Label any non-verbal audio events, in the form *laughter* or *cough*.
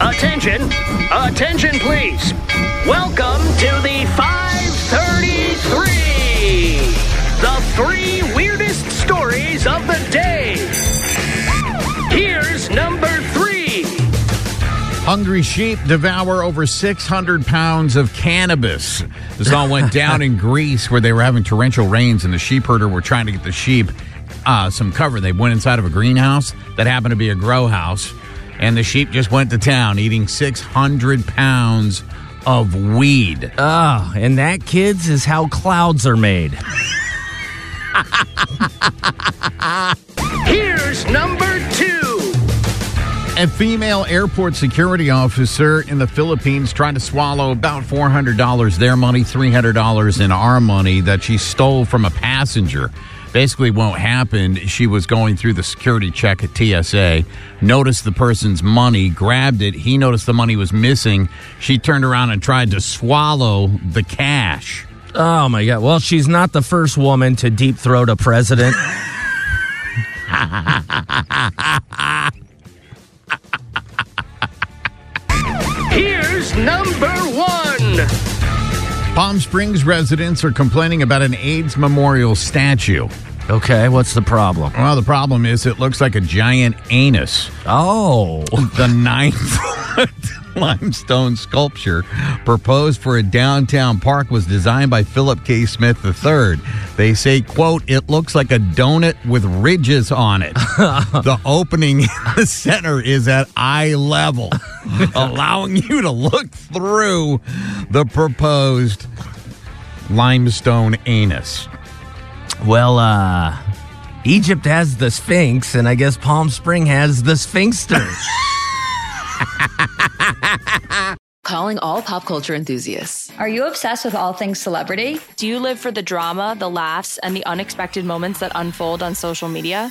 Attention, attention, please. Welcome to the 533. The three weirdest stories of the day. Here's number three. Hungry sheep devour over 600 pounds of cannabis. This all went down in *laughs* Greece where they were having torrential rains and the sheep herder were trying to get the sheep uh, some cover. They went inside of a greenhouse that happened to be a grow house and the sheep just went to town eating 600 pounds of weed. Oh, and that, kids, is how clouds are made. Here's number two. A female airport security officer in the Philippines tried to swallow about $400 their money, $300 in our money that she stole from a passenger. Basically, what happened, she was going through the security check at TSA, noticed the person's money, grabbed it. He noticed the money was missing. She turned around and tried to swallow the cash. Oh, my God. Well, she's not the first woman to deep throat a president. *laughs* Here's number one. Palm Springs residents are complaining about an AIDS memorial statue. Okay, what's the problem? Well, the problem is it looks like a giant anus. Oh. The nine foot *laughs* limestone sculpture proposed for a downtown park was designed by Phillip K. Smith III. They say, quote, it looks like a donut with ridges on it. *laughs* the opening in the center is at eye level, *laughs* *laughs* allowing you to look through the proposed limestone anus. Well, uh, Egypt has the Sphinx, and I guess Palm Spring has the Sphinxter. *laughs* Calling all pop culture enthusiasts. Are you obsessed with all things celebrity? Do you live for the drama, the laughs, and the unexpected moments that unfold on social media?